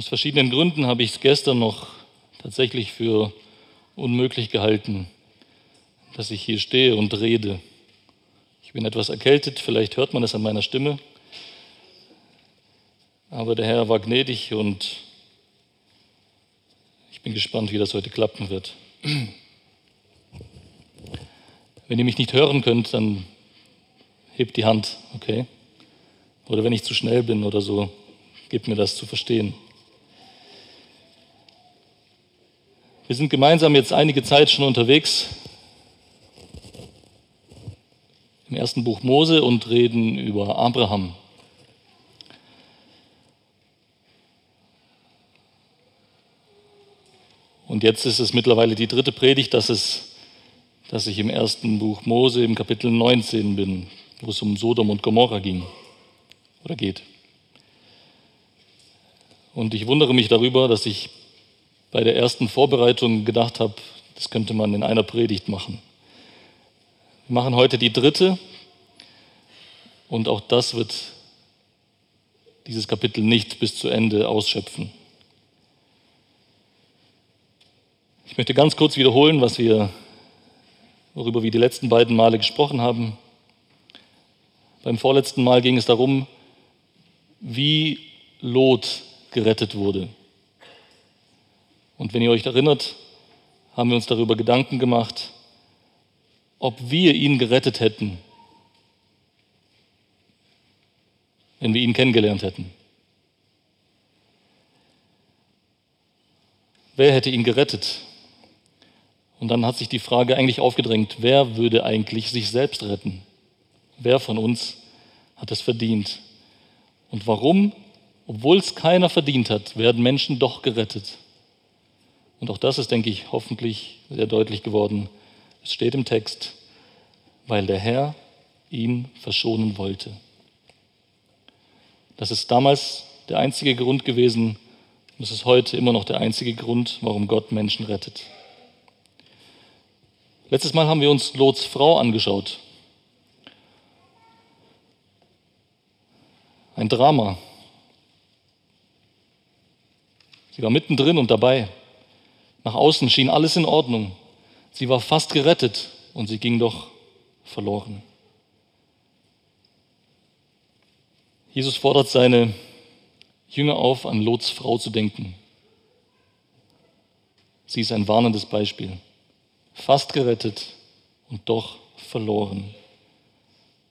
Aus verschiedenen Gründen habe ich es gestern noch tatsächlich für unmöglich gehalten, dass ich hier stehe und rede. Ich bin etwas erkältet, vielleicht hört man es an meiner Stimme. Aber der Herr war gnädig und ich bin gespannt, wie das heute klappen wird. Wenn ihr mich nicht hören könnt, dann hebt die Hand, okay? Oder wenn ich zu schnell bin oder so, gebt mir das zu verstehen. Wir sind gemeinsam jetzt einige Zeit schon unterwegs im ersten Buch Mose und reden über Abraham. Und jetzt ist es mittlerweile die dritte Predigt, dass, es, dass ich im ersten Buch Mose im Kapitel 19 bin, wo es um Sodom und Gomorra ging oder geht. Und ich wundere mich darüber, dass ich bei der ersten Vorbereitung gedacht habe, das könnte man in einer Predigt machen. Wir machen heute die dritte und auch das wird dieses Kapitel nicht bis zu Ende ausschöpfen. Ich möchte ganz kurz wiederholen, was wir, worüber wir die letzten beiden Male gesprochen haben. Beim vorletzten Mal ging es darum, wie Lot gerettet wurde. Und wenn ihr euch erinnert, haben wir uns darüber Gedanken gemacht, ob wir ihn gerettet hätten, wenn wir ihn kennengelernt hätten. Wer hätte ihn gerettet? Und dann hat sich die Frage eigentlich aufgedrängt, wer würde eigentlich sich selbst retten? Wer von uns hat es verdient? Und warum, obwohl es keiner verdient hat, werden Menschen doch gerettet? Und auch das ist, denke ich, hoffentlich sehr deutlich geworden. Es steht im Text, weil der Herr ihn verschonen wollte. Das ist damals der einzige Grund gewesen, und es ist heute immer noch der einzige Grund, warum Gott Menschen rettet. Letztes Mal haben wir uns Lots Frau angeschaut. Ein Drama. Sie war mittendrin und dabei. Nach außen schien alles in Ordnung. Sie war fast gerettet und sie ging doch verloren. Jesus fordert seine Jünger auf, an Lots Frau zu denken. Sie ist ein warnendes Beispiel fast gerettet und doch verloren.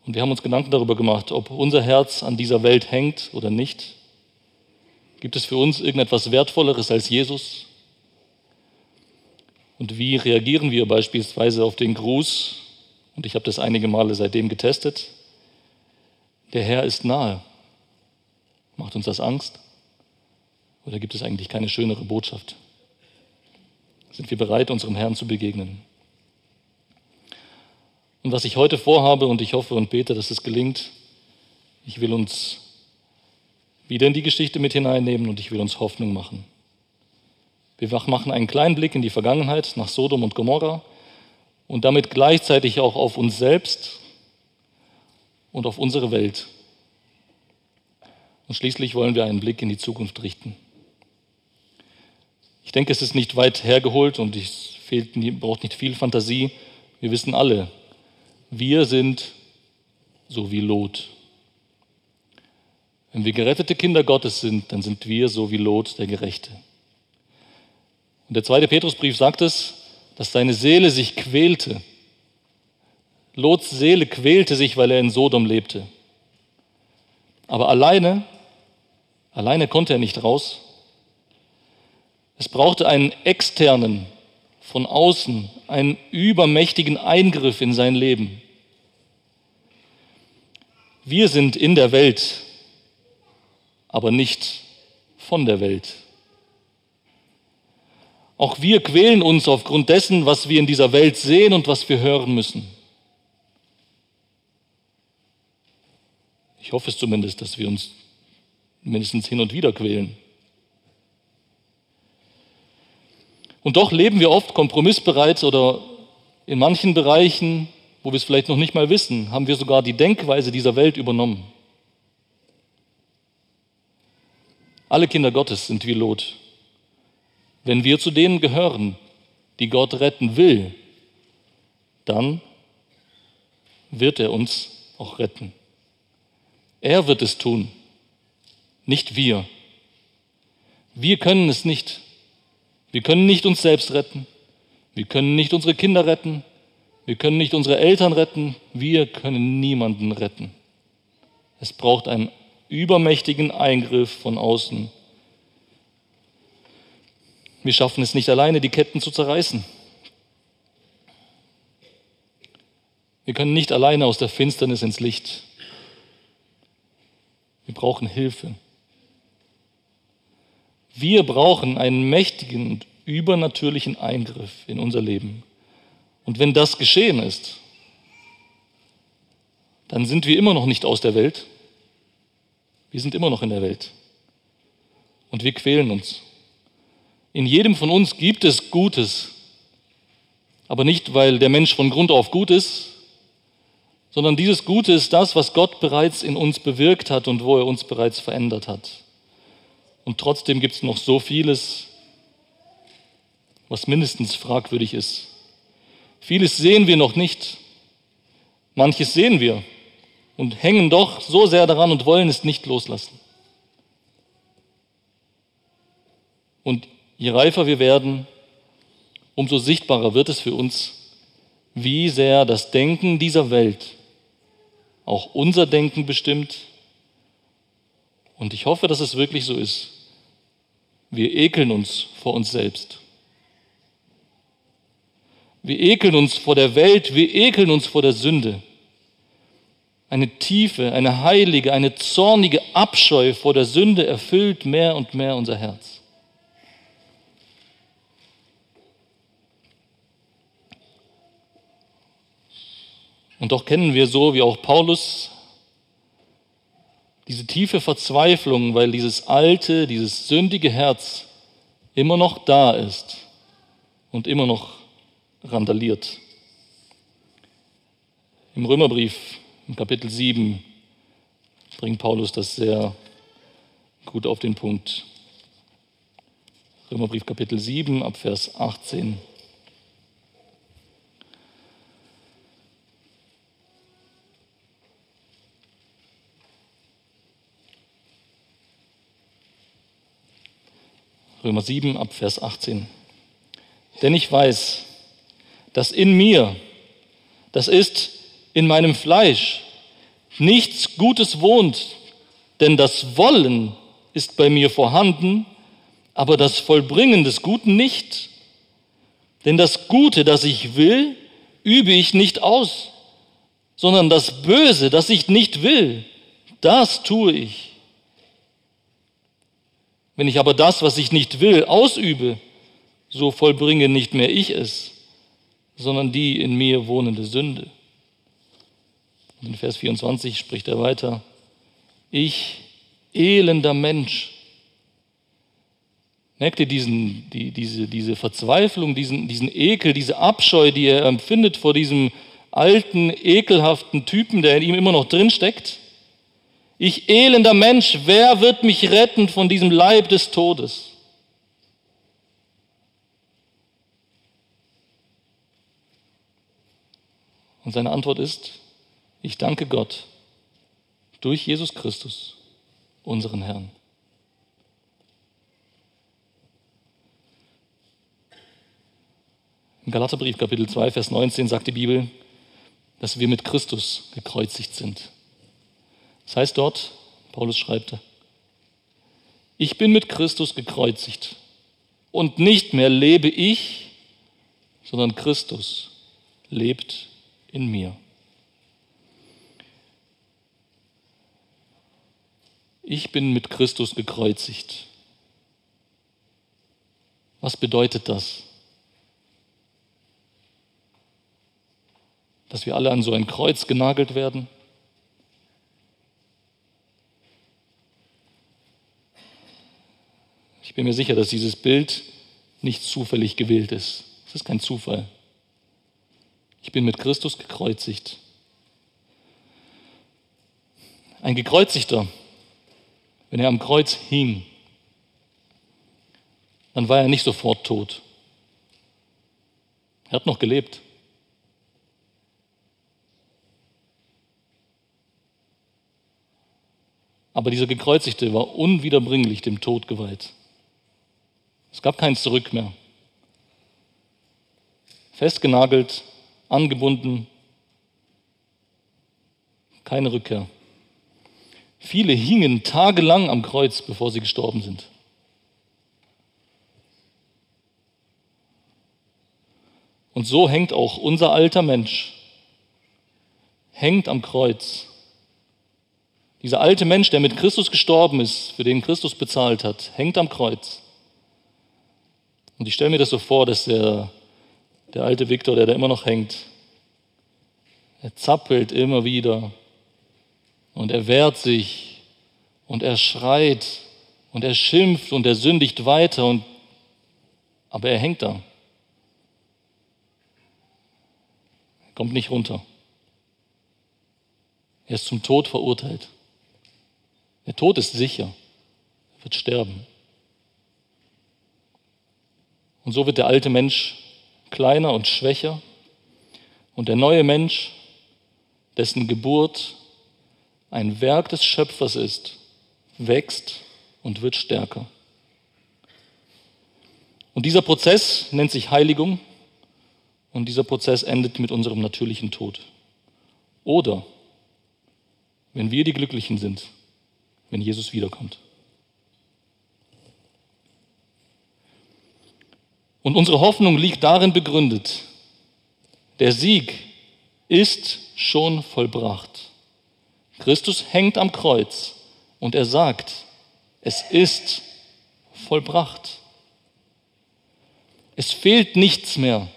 Und wir haben uns Gedanken darüber gemacht, ob unser Herz an dieser Welt hängt oder nicht. Gibt es für uns irgendetwas Wertvolleres als Jesus? Und wie reagieren wir beispielsweise auf den Gruß? Und ich habe das einige Male seitdem getestet. Der Herr ist nahe. Macht uns das Angst? Oder gibt es eigentlich keine schönere Botschaft? sind wir bereit, unserem Herrn zu begegnen. Und was ich heute vorhabe, und ich hoffe und bete, dass es gelingt, ich will uns wieder in die Geschichte mit hineinnehmen und ich will uns Hoffnung machen. Wir machen einen kleinen Blick in die Vergangenheit nach Sodom und Gomorra und damit gleichzeitig auch auf uns selbst und auf unsere Welt. Und schließlich wollen wir einen Blick in die Zukunft richten. Ich denke, es ist nicht weit hergeholt und es fehlt, braucht nicht viel Fantasie. Wir wissen alle, wir sind so wie Lot. Wenn wir gerettete Kinder Gottes sind, dann sind wir so wie Lot, der Gerechte. Und der zweite Petrusbrief sagt es, dass seine Seele sich quälte. Lots Seele quälte sich, weil er in Sodom lebte. Aber alleine, alleine konnte er nicht raus. Es brauchte einen externen, von außen, einen übermächtigen Eingriff in sein Leben. Wir sind in der Welt, aber nicht von der Welt. Auch wir quälen uns aufgrund dessen, was wir in dieser Welt sehen und was wir hören müssen. Ich hoffe es zumindest, dass wir uns mindestens hin und wieder quälen. Und doch leben wir oft kompromissbereit oder in manchen Bereichen, wo wir es vielleicht noch nicht mal wissen, haben wir sogar die Denkweise dieser Welt übernommen. Alle Kinder Gottes sind wie Lot. Wenn wir zu denen gehören, die Gott retten will, dann wird er uns auch retten. Er wird es tun, nicht wir. Wir können es nicht. Wir können nicht uns selbst retten. Wir können nicht unsere Kinder retten. Wir können nicht unsere Eltern retten. Wir können niemanden retten. Es braucht einen übermächtigen Eingriff von außen. Wir schaffen es nicht alleine, die Ketten zu zerreißen. Wir können nicht alleine aus der Finsternis ins Licht. Wir brauchen Hilfe. Wir brauchen einen mächtigen und übernatürlichen Eingriff in unser Leben. Und wenn das geschehen ist, dann sind wir immer noch nicht aus der Welt. Wir sind immer noch in der Welt. Und wir quälen uns. In jedem von uns gibt es Gutes. Aber nicht, weil der Mensch von Grund auf gut ist, sondern dieses Gute ist das, was Gott bereits in uns bewirkt hat und wo er uns bereits verändert hat. Und trotzdem gibt es noch so vieles, was mindestens fragwürdig ist. Vieles sehen wir noch nicht. Manches sehen wir und hängen doch so sehr daran und wollen es nicht loslassen. Und je reifer wir werden, umso sichtbarer wird es für uns, wie sehr das Denken dieser Welt auch unser Denken bestimmt. Und ich hoffe, dass es wirklich so ist. Wir ekeln uns vor uns selbst. Wir ekeln uns vor der Welt, wir ekeln uns vor der Sünde eine tiefe, eine heilige, eine zornige Abscheu vor der Sünde erfüllt mehr und mehr unser Herz. Und doch kennen wir so wie auch Paulus diese tiefe Verzweiflung, weil dieses alte, dieses sündige Herz immer noch da ist und immer noch randaliert. Im Römerbrief im Kapitel 7 bringt Paulus das sehr gut auf den Punkt. Römerbrief Kapitel 7 ab Vers 18. Römer 7 ab Vers 18. Denn ich weiß, dass in mir, das ist in meinem Fleisch nichts Gutes wohnt, denn das Wollen ist bei mir vorhanden, aber das Vollbringen des Guten nicht. Denn das Gute, das ich will, übe ich nicht aus, sondern das Böse, das ich nicht will, das tue ich. Wenn ich aber das, was ich nicht will, ausübe, so vollbringe nicht mehr ich es, sondern die in mir wohnende Sünde. Und in Vers 24 spricht er weiter, ich, elender Mensch. Merkt ihr diesen, die, diese, diese Verzweiflung, diesen, diesen Ekel, diese Abscheu, die er empfindet vor diesem alten, ekelhaften Typen, der in ihm immer noch drin steckt? Ich elender Mensch, wer wird mich retten von diesem Leib des Todes? Und seine Antwort ist, ich danke Gott durch Jesus Christus, unseren Herrn. Im Galaterbrief Kapitel 2, Vers 19 sagt die Bibel, dass wir mit Christus gekreuzigt sind. Das heißt dort, Paulus schreibt, ich bin mit Christus gekreuzigt und nicht mehr lebe ich, sondern Christus lebt in mir. ich bin mit Christus gekreuzigt. Was bedeutet das? Dass wir alle an so ein Kreuz genagelt werden? Bin mir sicher, dass dieses Bild nicht zufällig gewählt ist. Es ist kein Zufall. Ich bin mit Christus gekreuzigt. Ein gekreuzigter wenn er am Kreuz hing, dann war er nicht sofort tot. Er hat noch gelebt. Aber dieser Gekreuzigte war unwiederbringlich dem Tod geweiht. Es gab kein Zurück mehr. Festgenagelt, angebunden, keine Rückkehr. Viele hingen tagelang am Kreuz, bevor sie gestorben sind. Und so hängt auch unser alter Mensch, hängt am Kreuz. Dieser alte Mensch, der mit Christus gestorben ist, für den Christus bezahlt hat, hängt am Kreuz. Und ich stelle mir das so vor, dass der, der alte Viktor, der da immer noch hängt, er zappelt immer wieder und er wehrt sich und er schreit und er schimpft und er sündigt weiter und aber er hängt da. Er kommt nicht runter. Er ist zum Tod verurteilt. Der Tod ist sicher. Er wird sterben. Und so wird der alte Mensch kleiner und schwächer und der neue Mensch, dessen Geburt ein Werk des Schöpfers ist, wächst und wird stärker. Und dieser Prozess nennt sich Heiligung und dieser Prozess endet mit unserem natürlichen Tod. Oder, wenn wir die Glücklichen sind, wenn Jesus wiederkommt. Und unsere Hoffnung liegt darin begründet, der Sieg ist schon vollbracht. Christus hängt am Kreuz und er sagt, es ist vollbracht. Es fehlt nichts mehr.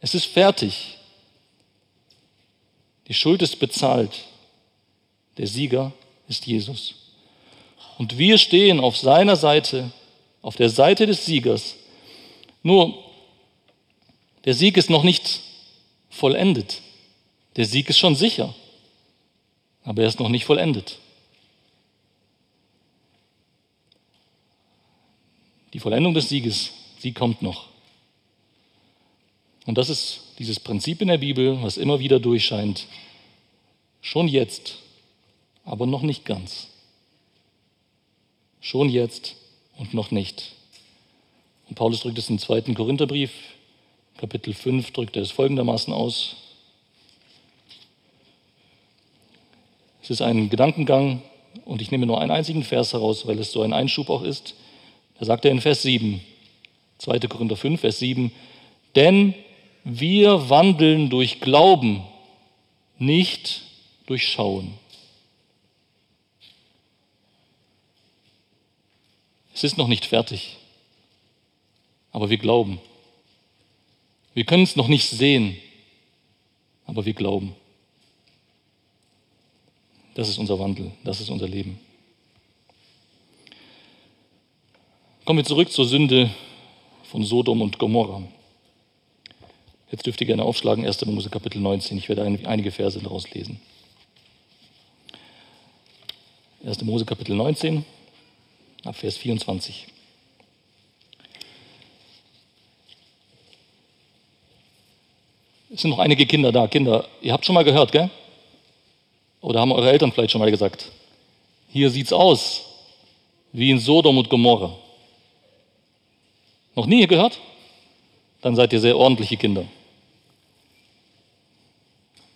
Es ist fertig. Die Schuld ist bezahlt. Der Sieger ist Jesus. Und wir stehen auf seiner Seite, auf der Seite des Siegers. Nur, der Sieg ist noch nicht vollendet. Der Sieg ist schon sicher aber er ist noch nicht vollendet. Die Vollendung des Sieges, sie kommt noch. Und das ist dieses Prinzip in der Bibel, was immer wieder durchscheint. Schon jetzt, aber noch nicht ganz. Schon jetzt und noch nicht. Und Paulus drückt es im zweiten Korintherbrief, Kapitel 5, drückt er es folgendermaßen aus. Es ist ein Gedankengang und ich nehme nur einen einzigen Vers heraus, weil es so ein Einschub auch ist. Da sagt er in Vers 7, 2. Korinther 5, Vers 7, denn wir wandeln durch Glauben, nicht durch Schauen. Es ist noch nicht fertig, aber wir glauben. Wir können es noch nicht sehen, aber wir glauben. Das ist unser Wandel, das ist unser Leben. Kommen wir zurück zur Sünde von Sodom und Gomorra. Jetzt dürft ihr gerne aufschlagen, 1. Mose Kapitel 19. Ich werde einige Verse daraus lesen. 1. Mose Kapitel 19, ab Vers 24. Es sind noch einige Kinder da. Kinder, ihr habt schon mal gehört, gell? Oder haben eure Eltern vielleicht schon mal gesagt, hier sieht es aus wie in Sodom und Gomorra. Noch nie gehört? Dann seid ihr sehr ordentliche Kinder.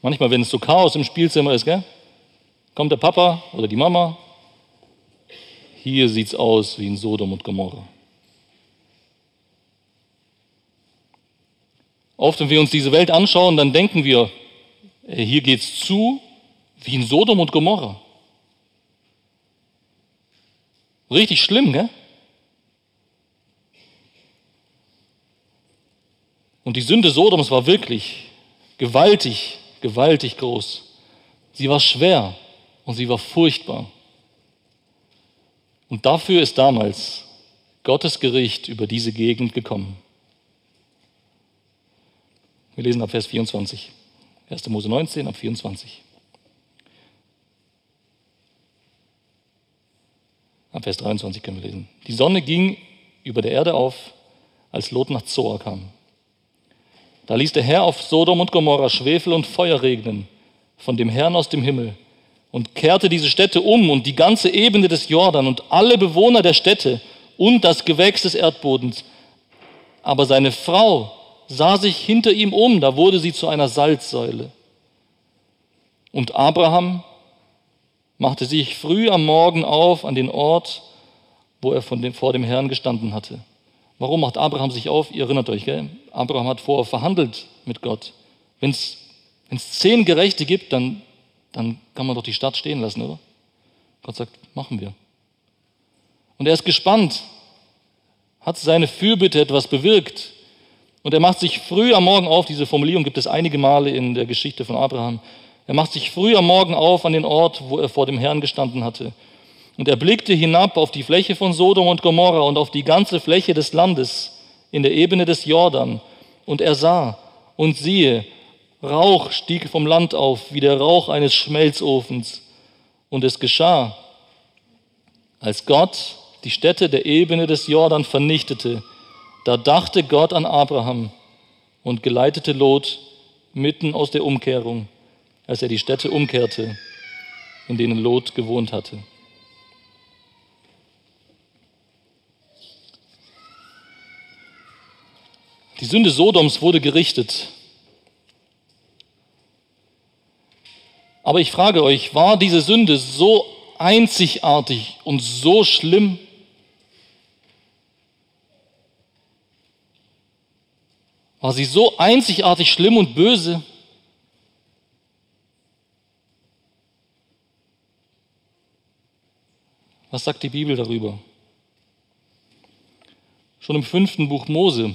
Manchmal, wenn es so Chaos im Spielzimmer ist, gell, kommt der Papa oder die Mama. Hier sieht es aus wie in Sodom und Gomorra. Oft, wenn wir uns diese Welt anschauen, dann denken wir, hier geht es zu wie in Sodom und Gomorra. Richtig schlimm, gell? Und die Sünde Sodoms war wirklich gewaltig, gewaltig groß. Sie war schwer und sie war furchtbar. Und dafür ist damals Gottes Gericht über diese Gegend gekommen. Wir lesen ab Vers 24. 1. Mose 19 ab 24. Ab Vers 23 können wir lesen. Die Sonne ging über der Erde auf, als Lot nach Zoar kam. Da ließ der Herr auf Sodom und Gomorra Schwefel und Feuer regnen, von dem Herrn aus dem Himmel, und kehrte diese Städte um und die ganze Ebene des Jordan und alle Bewohner der Städte und das Gewächs des Erdbodens. Aber seine Frau sah sich hinter ihm um, da wurde sie zu einer Salzsäule. Und Abraham machte sich früh am Morgen auf an den Ort, wo er dem, vor dem Herrn gestanden hatte. Warum macht Abraham sich auf? Ihr erinnert euch, gell? Abraham hat vorher verhandelt mit Gott. Wenn es zehn Gerechte gibt, dann, dann kann man doch die Stadt stehen lassen, oder? Gott sagt, machen wir. Und er ist gespannt. Hat seine Fürbitte etwas bewirkt? Und er macht sich früh am Morgen auf, diese Formulierung gibt es einige Male in der Geschichte von Abraham. Er macht sich früh am Morgen auf an den Ort, wo er vor dem Herrn gestanden hatte. Und er blickte hinab auf die Fläche von Sodom und Gomorra und auf die ganze Fläche des Landes in der Ebene des Jordan. Und er sah und siehe, Rauch stieg vom Land auf, wie der Rauch eines Schmelzofens. Und es geschah, als Gott die Städte der Ebene des Jordan vernichtete, da dachte Gott an Abraham und geleitete Lot mitten aus der Umkehrung, als er die Städte umkehrte, in denen Lot gewohnt hatte. Die Sünde Sodoms wurde gerichtet. Aber ich frage euch, war diese Sünde so einzigartig und so schlimm? War sie so einzigartig schlimm und böse? Was sagt die Bibel darüber? Schon im fünften Buch Mose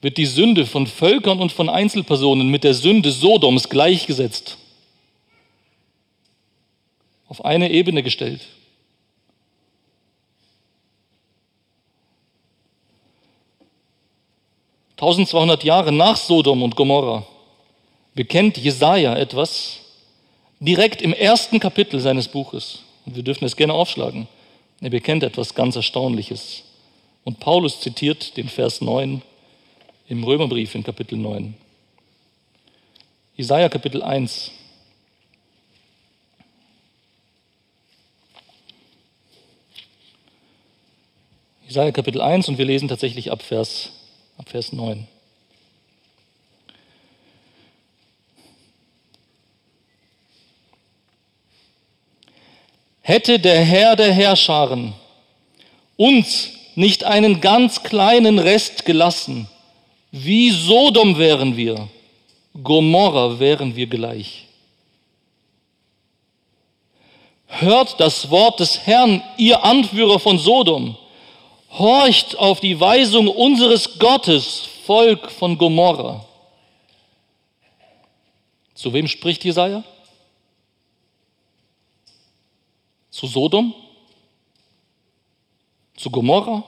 wird die Sünde von Völkern und von Einzelpersonen mit der Sünde Sodoms gleichgesetzt, auf eine Ebene gestellt. Tausendzweihundert Jahre nach Sodom und Gomorra bekennt Jesaja etwas direkt im ersten Kapitel seines Buches. Und wir dürfen es gerne aufschlagen. Er bekennt etwas ganz Erstaunliches. Und Paulus zitiert den Vers 9 im Römerbrief in Kapitel 9. Jesaja Kapitel 1. Jesaja Kapitel 1 und wir lesen tatsächlich ab Vers, ab Vers 9. Hätte der Herr der Herrscharen uns nicht einen ganz kleinen Rest gelassen, wie Sodom wären wir, Gomorra wären wir gleich. Hört das Wort des Herrn, ihr Anführer von Sodom. Horcht auf die Weisung unseres Gottes, Volk von Gomorra. Zu wem spricht Jesaja? Zu Sodom? Zu Gomorra?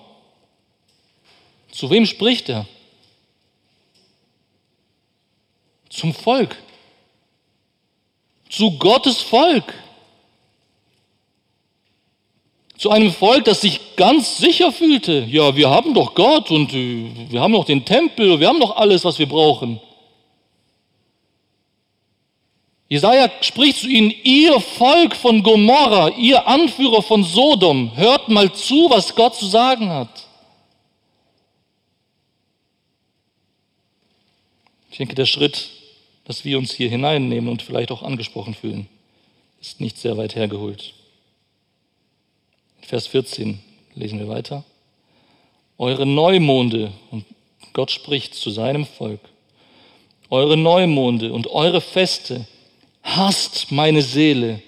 Zu wem spricht er? zum Volk, zu Gottes Volk, zu einem Volk, das sich ganz sicher fühlte. Ja, wir haben doch Gott und äh, wir haben noch den Tempel, wir haben doch alles, was wir brauchen. Jesaja spricht zu ihnen, ihr Volk von Gomorra, ihr Anführer von Sodom, hört mal zu, was Gott zu sagen hat. Ich denke, der Schritt dass wir uns hier hineinnehmen und vielleicht auch angesprochen fühlen. Ist nicht sehr weit hergeholt. Vers 14 lesen wir weiter. Eure Neumonde, und Gott spricht zu seinem Volk, eure Neumonde und eure Feste hasst meine Seele.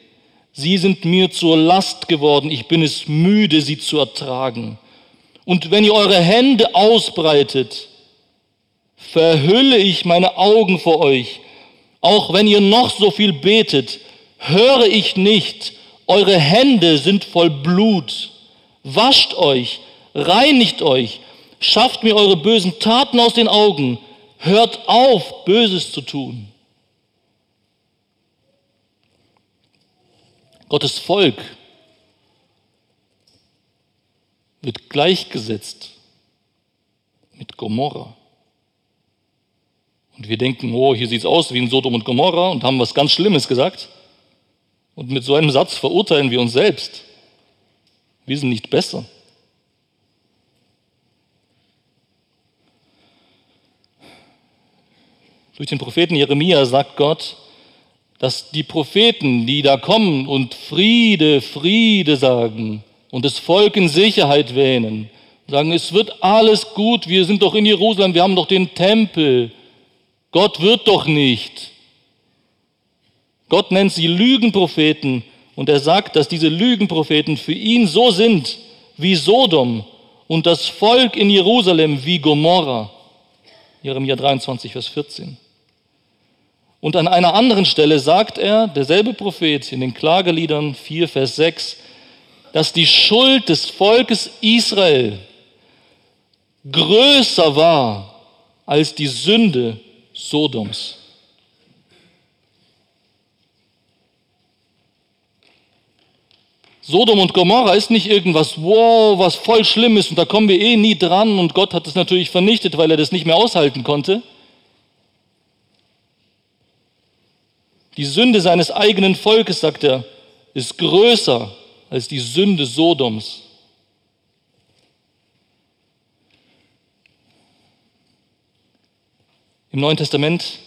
Sie sind mir zur Last geworden, ich bin es müde, sie zu ertragen. Und wenn ihr eure Hände ausbreitet, verhülle ich meine Augen vor euch auch wenn ihr noch so viel betet, höre ich nicht. Eure Hände sind voll Blut. Wascht euch, reinigt euch, schafft mir eure bösen Taten aus den Augen. Hört auf, Böses zu tun. Gottes Volk wird gleichgesetzt mit Gomorra. Und wir denken, oh, hier sieht es aus wie in Sodom und Gomorra und haben was ganz Schlimmes gesagt. Und mit so einem Satz verurteilen wir uns selbst. Wir sind nicht besser. Durch den Propheten Jeremia sagt Gott, dass die Propheten, die da kommen und Friede, Friede sagen und das Volk in Sicherheit wähnen, sagen, es wird alles gut, wir sind doch in Jerusalem, wir haben doch den Tempel, Gott wird doch nicht. Gott nennt sie Lügenpropheten und er sagt, dass diese Lügenpropheten für ihn so sind wie Sodom und das Volk in Jerusalem wie Gomorra. Jeremia 23, Vers 14. Und an einer anderen Stelle sagt er, derselbe Prophet in den Klageliedern 4, Vers 6, dass die Schuld des Volkes Israel größer war als die Sünde Sodoms. Sodom und Gomorra ist nicht irgendwas, wow, was voll schlimm ist und da kommen wir eh nie dran und Gott hat es natürlich vernichtet, weil er das nicht mehr aushalten konnte. Die Sünde seines eigenen Volkes, sagt er, ist größer als die Sünde Sodoms. Im Neuen Testament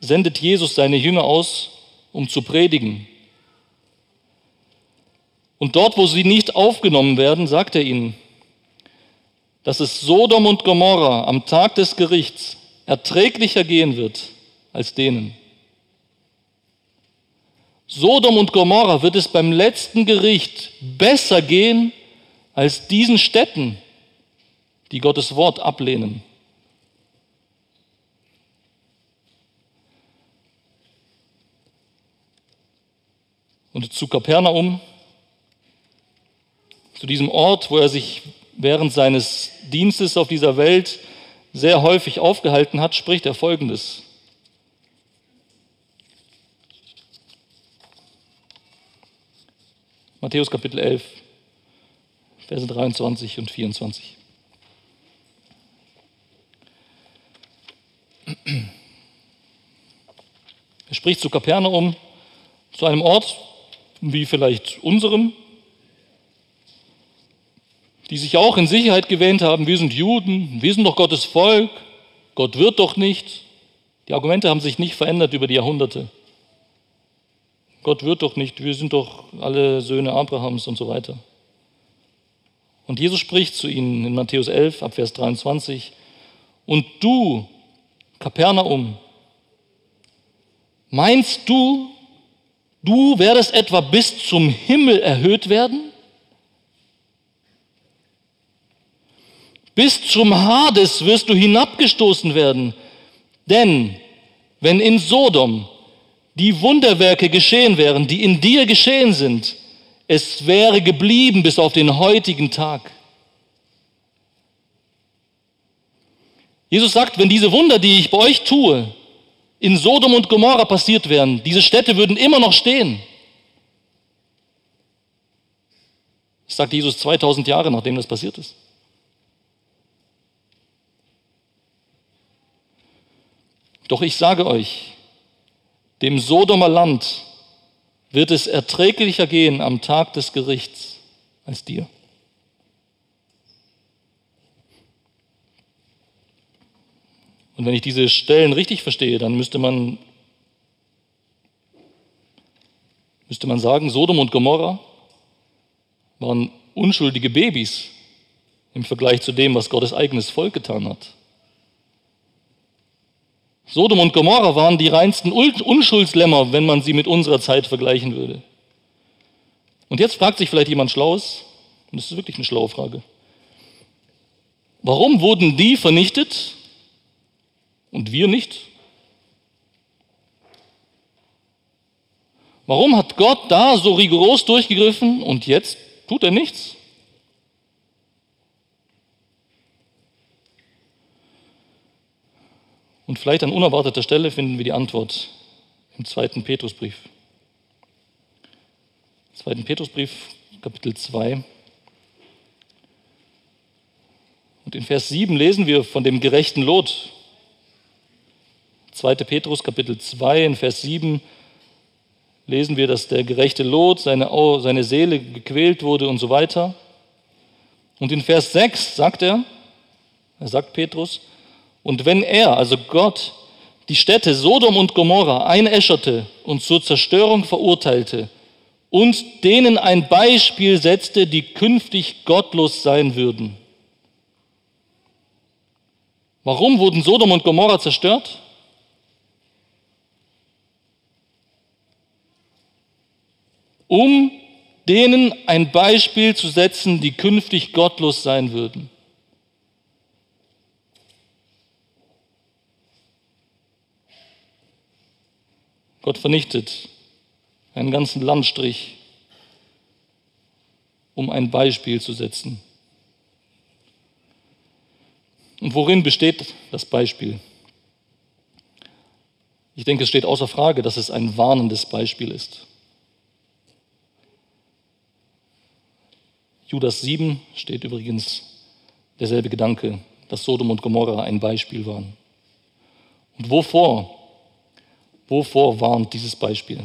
sendet Jesus seine Jünger aus, um zu predigen. Und dort, wo sie nicht aufgenommen werden, sagt er ihnen, dass es Sodom und Gomorra am Tag des Gerichts erträglicher gehen wird als denen. Sodom und Gomorra wird es beim letzten Gericht besser gehen als diesen Städten, die Gottes Wort ablehnen. Und zu Kapernaum, zu diesem Ort, wo er sich während seines Dienstes auf dieser Welt sehr häufig aufgehalten hat, spricht er Folgendes. Matthäus Kapitel 11, Verse 23 und 24. Er spricht zu Kapernaum, zu einem Ort wie vielleicht unserem, die sich auch in Sicherheit gewähnt haben, wir sind Juden, wir sind doch Gottes Volk, Gott wird doch nicht. Die Argumente haben sich nicht verändert über die Jahrhunderte. Gott wird doch nicht, wir sind doch alle Söhne Abrahams und so weiter. Und Jesus spricht zu ihnen in Matthäus 11, ab Vers 23, und du, Kapernaum, meinst du, du werdest etwa bis zum Himmel erhöht werden? Bis zum Hades wirst du hinabgestoßen werden. Denn wenn in Sodom die Wunderwerke geschehen wären, die in dir geschehen sind, es wäre geblieben bis auf den heutigen Tag. Jesus sagt, wenn diese Wunder, die ich bei euch tue, in Sodom und Gomorra passiert wären, diese Städte würden immer noch stehen. Das sagt Jesus 2000 Jahre, nachdem das passiert ist. Doch ich sage euch, dem Sodomer Land wird es erträglicher gehen am Tag des Gerichts als dir. Und wenn ich diese Stellen richtig verstehe, dann müsste man, müsste man sagen, Sodom und Gomorra waren unschuldige Babys im Vergleich zu dem, was Gottes eigenes Volk getan hat. Sodom und Gomorra waren die reinsten Unschuldslämmer, wenn man sie mit unserer Zeit vergleichen würde. Und jetzt fragt sich vielleicht jemand Schlaues, und das ist wirklich eine schlaue Frage. Warum wurden die vernichtet und wir nicht? Warum hat Gott da so rigoros durchgegriffen und jetzt tut er nichts? Und vielleicht an unerwarteter Stelle finden wir die Antwort im zweiten Petrusbrief. Zweiten Petrusbrief, Kapitel 2. Und in Vers 7 lesen wir von dem gerechten Lot. 2. Petrus Kapitel 2 in Vers 7 lesen wir, dass der gerechte Lot, seine, seine Seele gequält wurde und so weiter. Und in Vers 6 sagt er, er sagt Petrus, und wenn er, also Gott, die Städte Sodom und Gomorra einäscherte und zur Zerstörung verurteilte und denen ein Beispiel setzte, die künftig gottlos sein würden. Warum wurden Sodom und Gomorra zerstört? Um denen ein Beispiel zu setzen, die künftig gottlos sein würden. Gott vernichtet einen ganzen Landstrich, um ein Beispiel zu setzen. Und worin besteht das Beispiel? Ich denke, es steht außer Frage, dass es ein warnendes Beispiel ist. Judas 7 steht übrigens derselbe Gedanke, dass Sodom und Gomorra ein Beispiel waren. Und wovor Wovor warnt dieses Beispiel?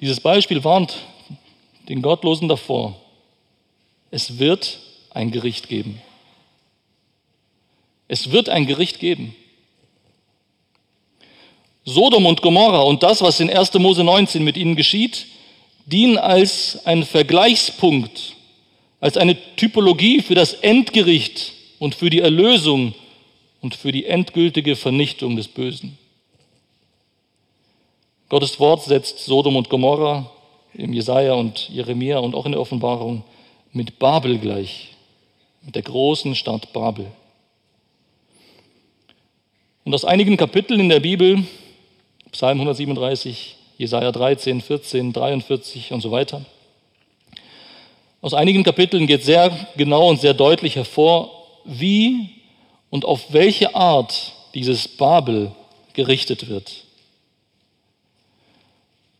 Dieses Beispiel warnt den Gottlosen davor, es wird ein Gericht geben. Es wird ein Gericht geben. Sodom und Gomorra und das, was in 1. Mose 19 mit ihnen geschieht, dienen als ein Vergleichspunkt, als eine Typologie für das Endgericht und für die Erlösung und für die endgültige Vernichtung des Bösen. Gottes Wort setzt Sodom und Gomorra im Jesaja und Jeremia und auch in der Offenbarung mit Babel gleich, mit der großen Stadt Babel. Und aus einigen Kapiteln in der Bibel, Psalm 137, Jesaja 13, 14, 43 und so weiter, aus einigen Kapiteln geht sehr genau und sehr deutlich hervor, wie und auf welche Art dieses Babel gerichtet wird.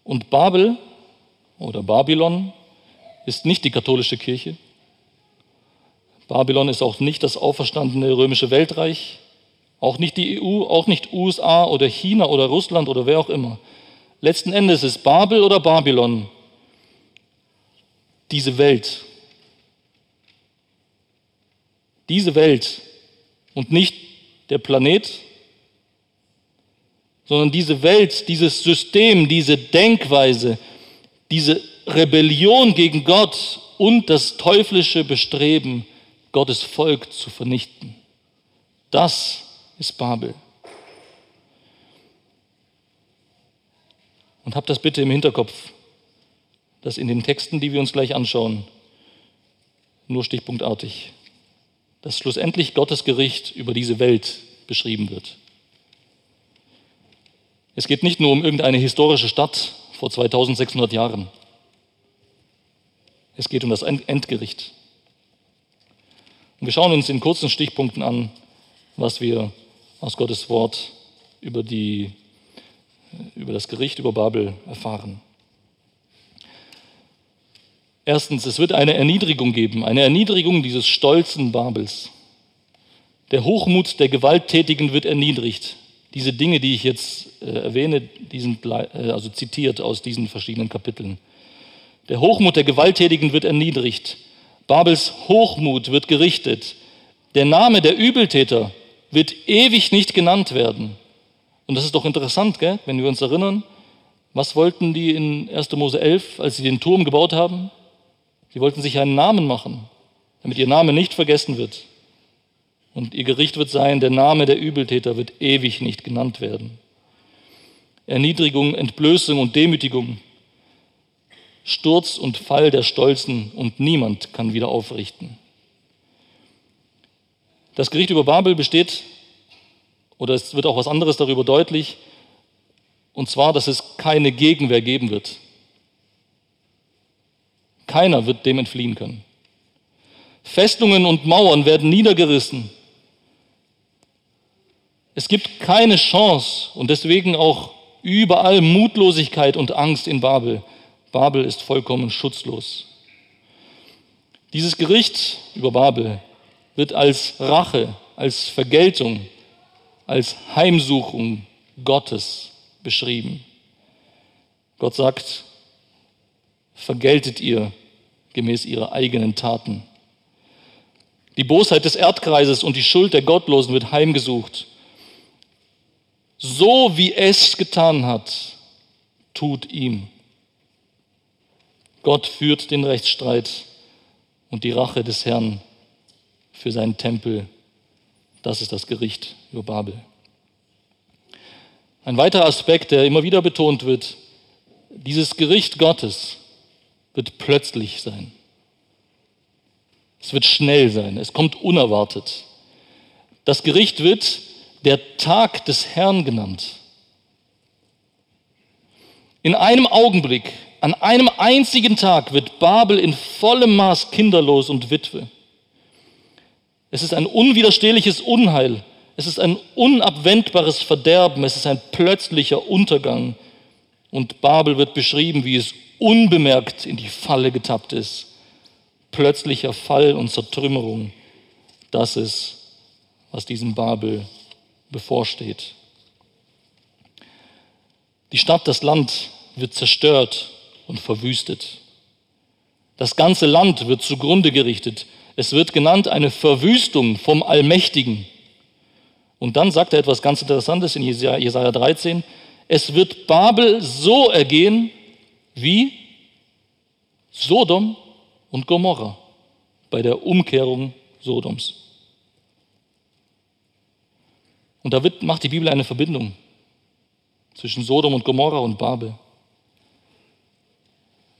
Und Babel oder Babylon ist nicht die katholische Kirche. Babylon ist auch nicht das auferstandene römische Weltreich, auch nicht die EU, auch nicht USA oder China oder Russland oder wer auch immer. Letzten Endes ist Babel oder Babylon diese Welt. Diese Welt und nicht der Planet, sondern diese Welt, dieses System, diese Denkweise, diese Rebellion gegen Gott und das teuflische Bestreben, Gottes Volk zu vernichten. Das ist Babel. Und habt das bitte im Hinterkopf, dass in den Texten, die wir uns gleich anschauen, nur stichpunktartig dass schlussendlich Gottes Gericht über diese Welt beschrieben wird. Es geht nicht nur um irgendeine historische Stadt vor 2600 Jahren. Es geht um das Endgericht. Und wir schauen uns in kurzen Stichpunkten an, was wir aus Gottes Wort über, die, über das Gericht über Babel erfahren. Erstens, es wird eine Erniedrigung geben, eine Erniedrigung dieses stolzen Babels. Der Hochmut der Gewalttätigen wird erniedrigt. Diese Dinge, die ich jetzt äh, erwähne, die sind äh, also zitiert aus diesen verschiedenen Kapiteln. Der Hochmut der Gewalttätigen wird erniedrigt. Babels Hochmut wird gerichtet. Der Name der Übeltäter wird ewig nicht genannt werden. Und das ist doch interessant, gell? wenn wir uns erinnern. Was wollten die in 1. Mose 11, als sie den Turm gebaut haben? Sie wollten sich einen Namen machen, damit ihr Name nicht vergessen wird. Und ihr Gericht wird sein, der Name der Übeltäter wird ewig nicht genannt werden. Erniedrigung, Entblößung und Demütigung, Sturz und Fall der Stolzen und niemand kann wieder aufrichten. Das Gericht über Babel besteht, oder es wird auch was anderes darüber deutlich, und zwar, dass es keine Gegenwehr geben wird. Keiner wird dem entfliehen können. Festungen und Mauern werden niedergerissen. Es gibt keine Chance und deswegen auch überall Mutlosigkeit und Angst in Babel. Babel ist vollkommen schutzlos. Dieses Gericht über Babel wird als Rache, als Vergeltung, als Heimsuchung Gottes beschrieben. Gott sagt, vergeltet ihr gemäß ihrer eigenen Taten. Die Bosheit des Erdkreises und die Schuld der Gottlosen wird heimgesucht. So wie es getan hat, tut ihm. Gott führt den Rechtsstreit und die Rache des Herrn für seinen Tempel. Das ist das Gericht über Babel. Ein weiterer Aspekt, der immer wieder betont wird, dieses Gericht Gottes wird plötzlich sein. Es wird schnell sein, es kommt unerwartet. Das Gericht wird der Tag des Herrn genannt. In einem Augenblick, an einem einzigen Tag wird Babel in vollem Maß kinderlos und Witwe. Es ist ein unwiderstehliches Unheil, es ist ein unabwendbares Verderben, es ist ein plötzlicher Untergang. Und Babel wird beschrieben, wie es unbemerkt in die Falle getappt ist plötzlicher Fall und Zertrümmerung, das ist, was diesem Babel bevorsteht. Die Stadt, das Land wird zerstört und verwüstet. Das ganze Land wird zugrunde gerichtet. Es wird genannt eine Verwüstung vom Allmächtigen. Und dann sagt er etwas ganz Interessantes in Jesaja 13. Es wird Babel so ergehen wie Sodom und Gomorra bei der Umkehrung Sodoms. Und da wird, macht die Bibel eine Verbindung zwischen Sodom und Gomorra und Babel.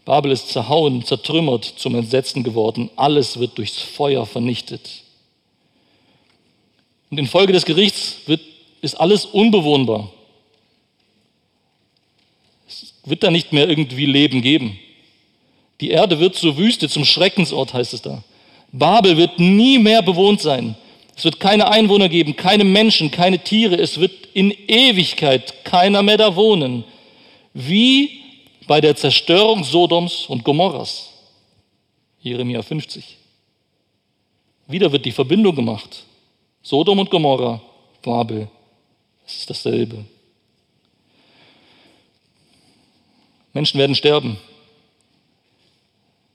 Babel ist zerhauen, zertrümmert, zum Entsetzen geworden. Alles wird durchs Feuer vernichtet. Und infolge des Gerichts wird, ist alles unbewohnbar. Wird da nicht mehr irgendwie Leben geben. Die Erde wird zur Wüste, zum Schreckensort, heißt es da. Babel wird nie mehr bewohnt sein. Es wird keine Einwohner geben, keine Menschen, keine Tiere. Es wird in Ewigkeit keiner mehr da wohnen. Wie bei der Zerstörung Sodoms und Gomorras. Jeremia 50. Wieder wird die Verbindung gemacht. Sodom und Gomorra, Babel, es ist dasselbe. Menschen werden sterben.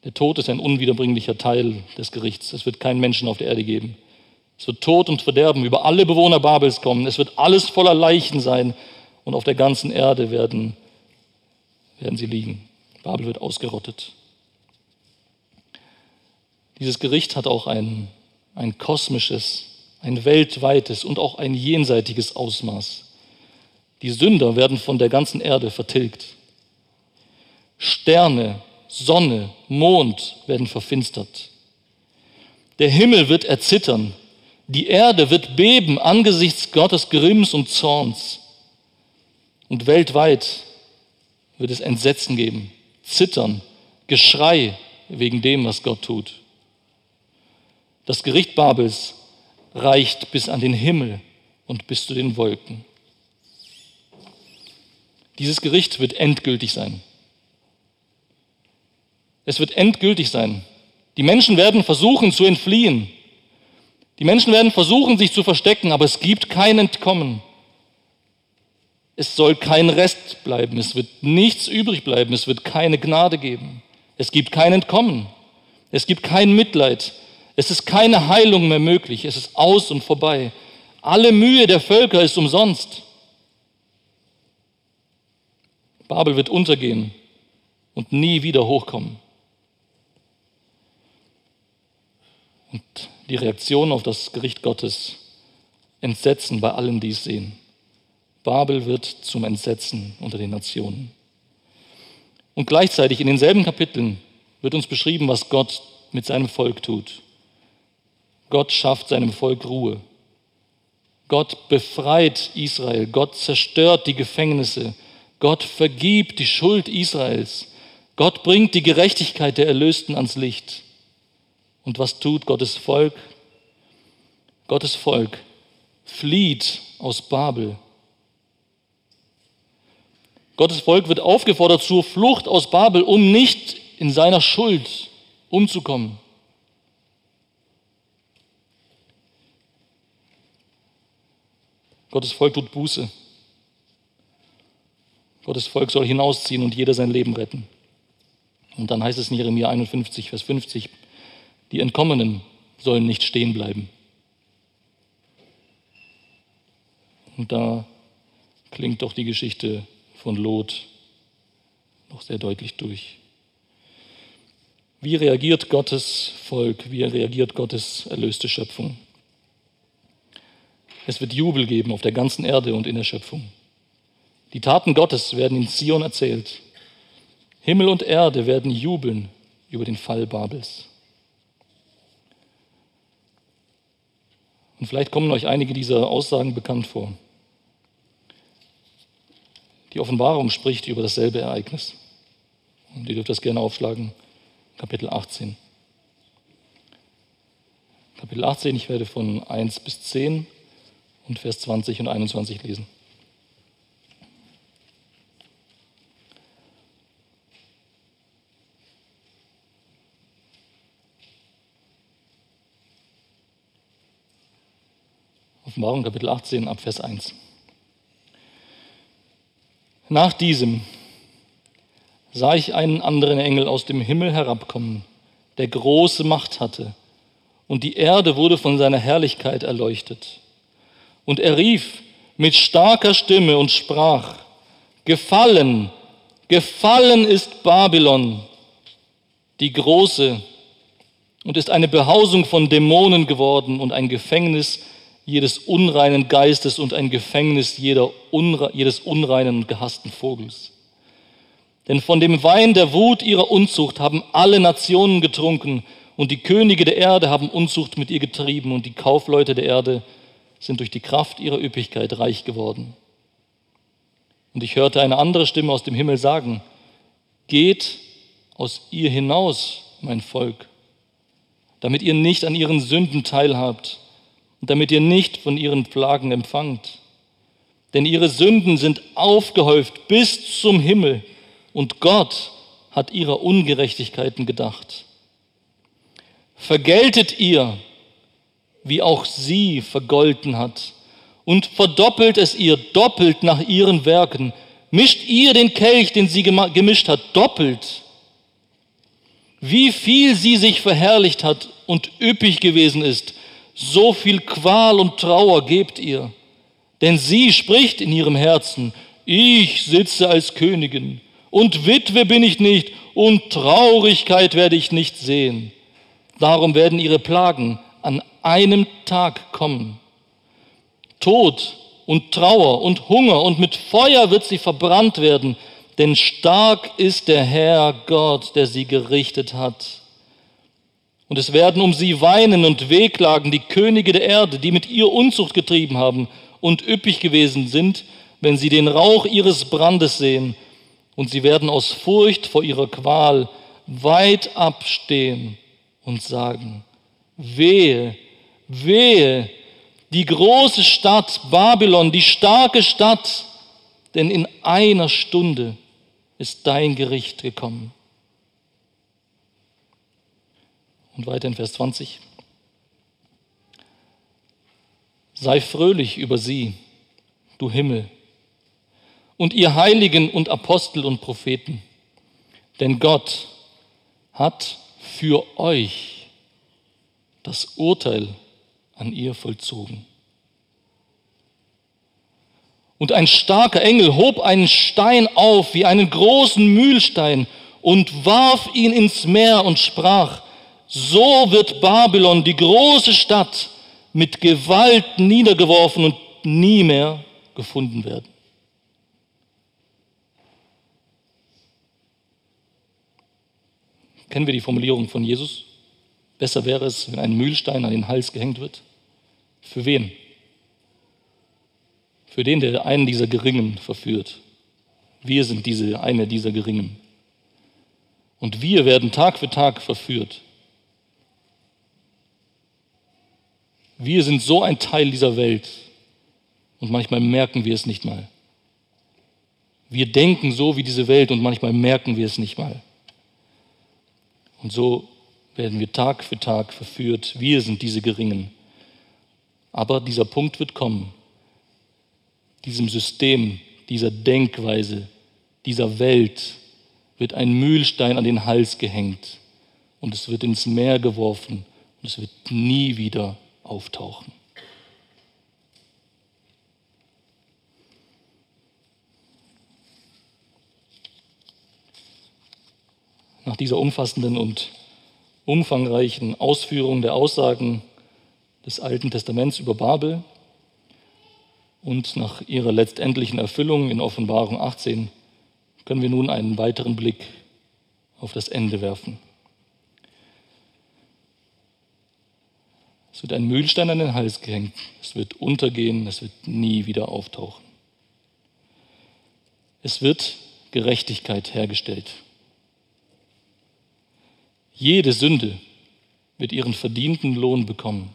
Der Tod ist ein unwiederbringlicher Teil des Gerichts. Es wird keinen Menschen auf der Erde geben. Es wird Tod und Verderben über alle Bewohner Babels kommen. Es wird alles voller Leichen sein und auf der ganzen Erde werden, werden sie liegen. Babel wird ausgerottet. Dieses Gericht hat auch ein, ein kosmisches, ein weltweites und auch ein jenseitiges Ausmaß. Die Sünder werden von der ganzen Erde vertilgt. Sterne Sonne, Mond werden verfinstert. Der Himmel wird erzittern. Die Erde wird beben angesichts Gottes Grimms und Zorns. Und weltweit wird es Entsetzen geben, Zittern, Geschrei wegen dem, was Gott tut. Das Gericht Babels reicht bis an den Himmel und bis zu den Wolken. Dieses Gericht wird endgültig sein. Es wird endgültig sein. Die Menschen werden versuchen zu entfliehen. Die Menschen werden versuchen, sich zu verstecken, aber es gibt kein Entkommen. Es soll kein Rest bleiben. Es wird nichts übrig bleiben. Es wird keine Gnade geben. Es gibt kein Entkommen. Es gibt kein Mitleid. Es ist keine Heilung mehr möglich. Es ist aus und vorbei. Alle Mühe der Völker ist umsonst. Babel wird untergehen und nie wieder hochkommen. Und die Reaktion auf das Gericht Gottes, Entsetzen bei allen, die es sehen. Babel wird zum Entsetzen unter den Nationen. Und gleichzeitig in denselben Kapiteln wird uns beschrieben, was Gott mit seinem Volk tut. Gott schafft seinem Volk Ruhe. Gott befreit Israel. Gott zerstört die Gefängnisse. Gott vergibt die Schuld Israels. Gott bringt die Gerechtigkeit der Erlösten ans Licht. Und was tut Gottes Volk? Gottes Volk flieht aus Babel. Gottes Volk wird aufgefordert zur Flucht aus Babel, um nicht in seiner Schuld umzukommen. Gottes Volk tut Buße. Gottes Volk soll hinausziehen und jeder sein Leben retten. Und dann heißt es in Jeremia 51, Vers 50, die Entkommenen sollen nicht stehen bleiben. Und da klingt doch die Geschichte von Lot noch sehr deutlich durch. Wie reagiert Gottes Volk? Wie reagiert Gottes erlöste Schöpfung? Es wird Jubel geben auf der ganzen Erde und in der Schöpfung. Die Taten Gottes werden in Zion erzählt. Himmel und Erde werden jubeln über den Fall Babels. Und vielleicht kommen euch einige dieser Aussagen bekannt vor. Die Offenbarung spricht über dasselbe Ereignis. Und ihr dürft das gerne aufschlagen, Kapitel 18. Kapitel 18, ich werde von 1 bis 10 und Vers 20 und 21 lesen. Offenbarung Kapitel 18 ab Vers 1. Nach diesem sah ich einen anderen Engel aus dem Himmel herabkommen, der große Macht hatte, und die Erde wurde von seiner Herrlichkeit erleuchtet. Und er rief mit starker Stimme und sprach, Gefallen, gefallen ist Babylon, die große, und ist eine Behausung von Dämonen geworden und ein Gefängnis jedes unreinen Geistes und ein Gefängnis unre jedes unreinen und gehassten Vogels. Denn von dem Wein der Wut ihrer Unzucht haben alle Nationen getrunken und die Könige der Erde haben Unzucht mit ihr getrieben und die Kaufleute der Erde sind durch die Kraft ihrer Üppigkeit reich geworden. Und ich hörte eine andere Stimme aus dem Himmel sagen, geht aus ihr hinaus, mein Volk, damit ihr nicht an ihren Sünden teilhabt und damit ihr nicht von ihren Plagen empfangt. Denn ihre Sünden sind aufgehäuft bis zum Himmel und Gott hat ihrer Ungerechtigkeiten gedacht. Vergeltet ihr, wie auch sie vergolten hat, und verdoppelt es ihr doppelt nach ihren Werken. Mischt ihr den Kelch, den sie gemischt hat, doppelt. Wie viel sie sich verherrlicht hat und üppig gewesen ist, so viel Qual und Trauer gebt ihr. Denn sie spricht in ihrem Herzen, ich sitze als Königin und Witwe bin ich nicht und Traurigkeit werde ich nicht sehen. Darum werden ihre Plagen an einem Tag kommen. Tod und Trauer und Hunger und mit Feuer wird sie verbrannt werden, denn stark ist der Herr Gott, der sie gerichtet hat. Und es werden um sie weinen und wehklagen die Könige der Erde, die mit ihr Unzucht getrieben haben und üppig gewesen sind, wenn sie den Rauch ihres Brandes sehen. Und sie werden aus Furcht vor ihrer Qual weit abstehen und sagen, wehe, wehe, die große Stadt Babylon, die starke Stadt, denn in einer Stunde ist dein Gericht gekommen. Und weiter in Vers 20. Sei fröhlich über sie, du Himmel, und ihr Heiligen und Apostel und Propheten, denn Gott hat für euch das Urteil an ihr vollzogen. Und ein starker Engel hob einen Stein auf wie einen großen Mühlstein und warf ihn ins Meer und sprach, so wird Babylon, die große Stadt, mit Gewalt niedergeworfen und nie mehr gefunden werden. Kennen wir die Formulierung von Jesus? Besser wäre es, wenn ein Mühlstein an den Hals gehängt wird. Für wen? Für den, der einen dieser Geringen verführt. Wir sind diese, eine dieser Geringen. Und wir werden Tag für Tag verführt. Wir sind so ein Teil dieser Welt und manchmal merken wir es nicht mal. Wir denken so wie diese Welt und manchmal merken wir es nicht mal. Und so werden wir Tag für Tag verführt. Wir sind diese Geringen. Aber dieser Punkt wird kommen. diesem System, dieser Denkweise, dieser Welt wird ein Mühlstein an den Hals gehängt und es wird ins Meer geworfen und es wird nie wieder auftauchen. Nach dieser umfassenden und umfangreichen Ausführung der Aussagen des Alten Testaments über Babel und nach ihrer letztendlichen Erfüllung in Offenbarung 18 können wir nun einen weiteren Blick auf das Ende werfen. Es wird ein Mühlstein an den Hals gehängt, es wird untergehen, es wird nie wieder auftauchen. Es wird Gerechtigkeit hergestellt. Jede Sünde wird ihren verdienten Lohn bekommen.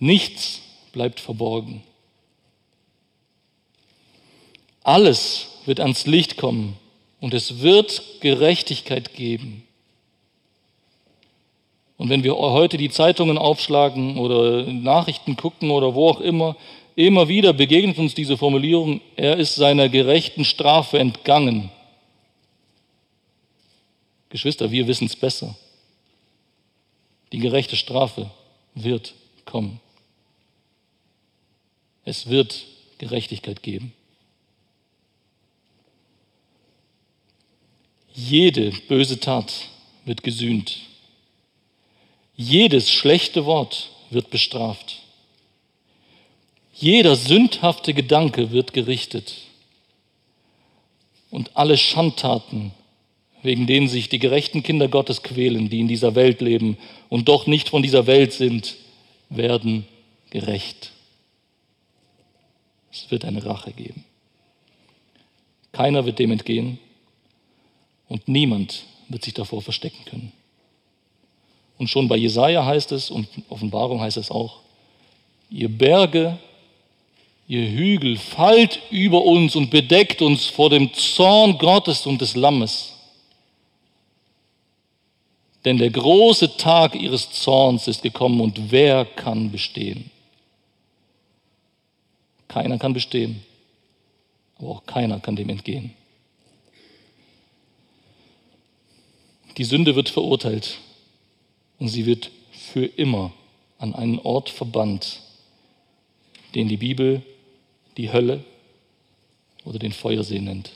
Nichts bleibt verborgen. Alles wird ans Licht kommen und es wird Gerechtigkeit geben. Und wenn wir heute die Zeitungen aufschlagen oder Nachrichten gucken oder wo auch immer, immer wieder begegnet uns diese Formulierung, er ist seiner gerechten Strafe entgangen. Geschwister, wir wissen es besser. Die gerechte Strafe wird kommen. Es wird Gerechtigkeit geben. Jede böse Tat wird gesühnt. Jedes schlechte Wort wird bestraft. Jeder sündhafte Gedanke wird gerichtet. Und alle Schandtaten, wegen denen sich die gerechten Kinder Gottes quälen, die in dieser Welt leben und doch nicht von dieser Welt sind, werden gerecht. Es wird eine Rache geben. Keiner wird dem entgehen und niemand wird sich davor verstecken können. Und schon bei Jesaja heißt es und Offenbarung heißt es auch, ihr Berge, ihr Hügel, fallt über uns und bedeckt uns vor dem Zorn Gottes und des Lammes. Denn der große Tag ihres Zorns ist gekommen und wer kann bestehen? Keiner kann bestehen, aber auch keiner kann dem entgehen. Die Sünde wird verurteilt und sie wird für immer an einen Ort verbannt, den die Bibel die Hölle oder den Feuersee nennt.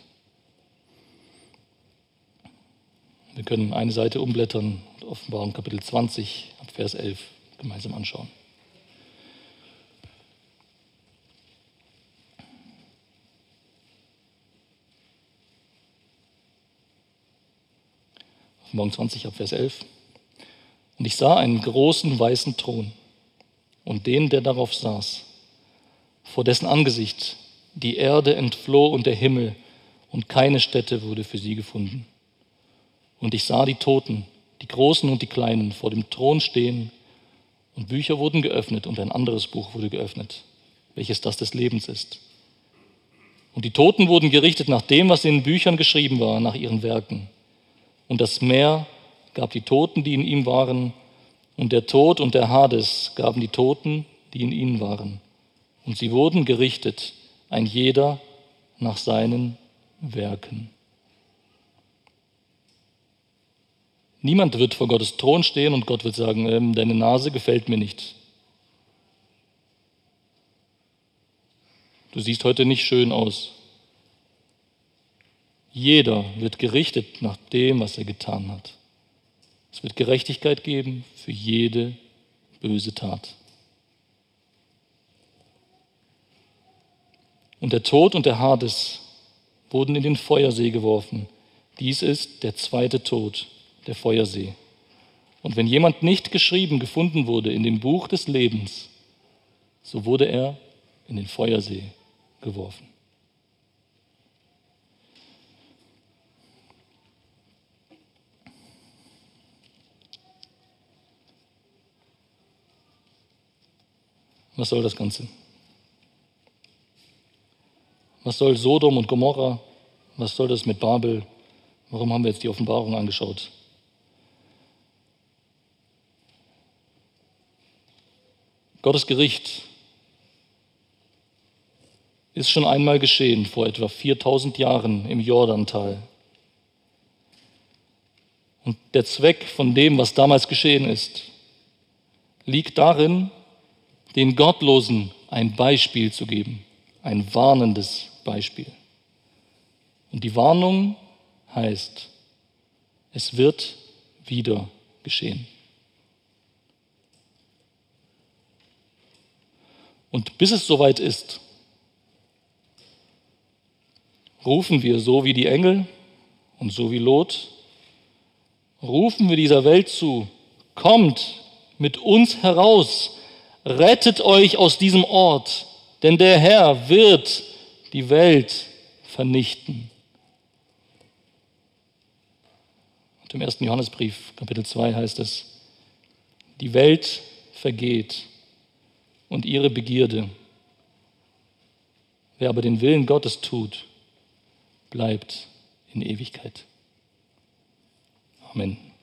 Wir können eine Seite umblättern und Offenbarung Kapitel 20 ab Vers 11 gemeinsam anschauen. Offenbarung 20 ab Vers 11. Und ich sah einen großen weißen Thron und den, der darauf saß, vor dessen Angesicht die Erde entfloh und der Himmel, und keine Stätte wurde für sie gefunden. Und ich sah die Toten, die Großen und die Kleinen, vor dem Thron stehen, und Bücher wurden geöffnet, und ein anderes Buch wurde geöffnet, welches das des Lebens ist. Und die Toten wurden gerichtet nach dem, was in den Büchern geschrieben war, nach ihren Werken. Und das Meer gab die Toten, die in ihm waren, und der Tod und der Hades gaben die Toten, die in ihnen waren. Und sie wurden gerichtet, ein jeder nach seinen Werken. Niemand wird vor Gottes Thron stehen und Gott wird sagen, ähm, deine Nase gefällt mir nicht. Du siehst heute nicht schön aus. Jeder wird gerichtet nach dem, was er getan hat. Es wird Gerechtigkeit geben für jede böse Tat. Und der Tod und der Hades wurden in den Feuersee geworfen. Dies ist der zweite Tod, der Feuersee. Und wenn jemand nicht geschrieben gefunden wurde in dem Buch des Lebens, so wurde er in den Feuersee geworfen. Was soll das Ganze? Was soll Sodom und Gomorra? Was soll das mit Babel? Warum haben wir jetzt die Offenbarung angeschaut? Gottes Gericht ist schon einmal geschehen, vor etwa 4000 Jahren im Jordantal. Und der Zweck von dem, was damals geschehen ist, liegt darin, den Gottlosen ein Beispiel zu geben, ein warnendes Beispiel. Und die Warnung heißt, es wird wieder geschehen. Und bis es soweit ist, rufen wir so wie die Engel und so wie Lot, rufen wir dieser Welt zu, kommt mit uns heraus, rettet euch aus diesem Ort, denn der Herr wird die Welt vernichten. Und im ersten Johannesbrief, Kapitel 2 heißt es, die Welt vergeht und ihre Begierde. Wer aber den Willen Gottes tut, bleibt in Ewigkeit. Amen.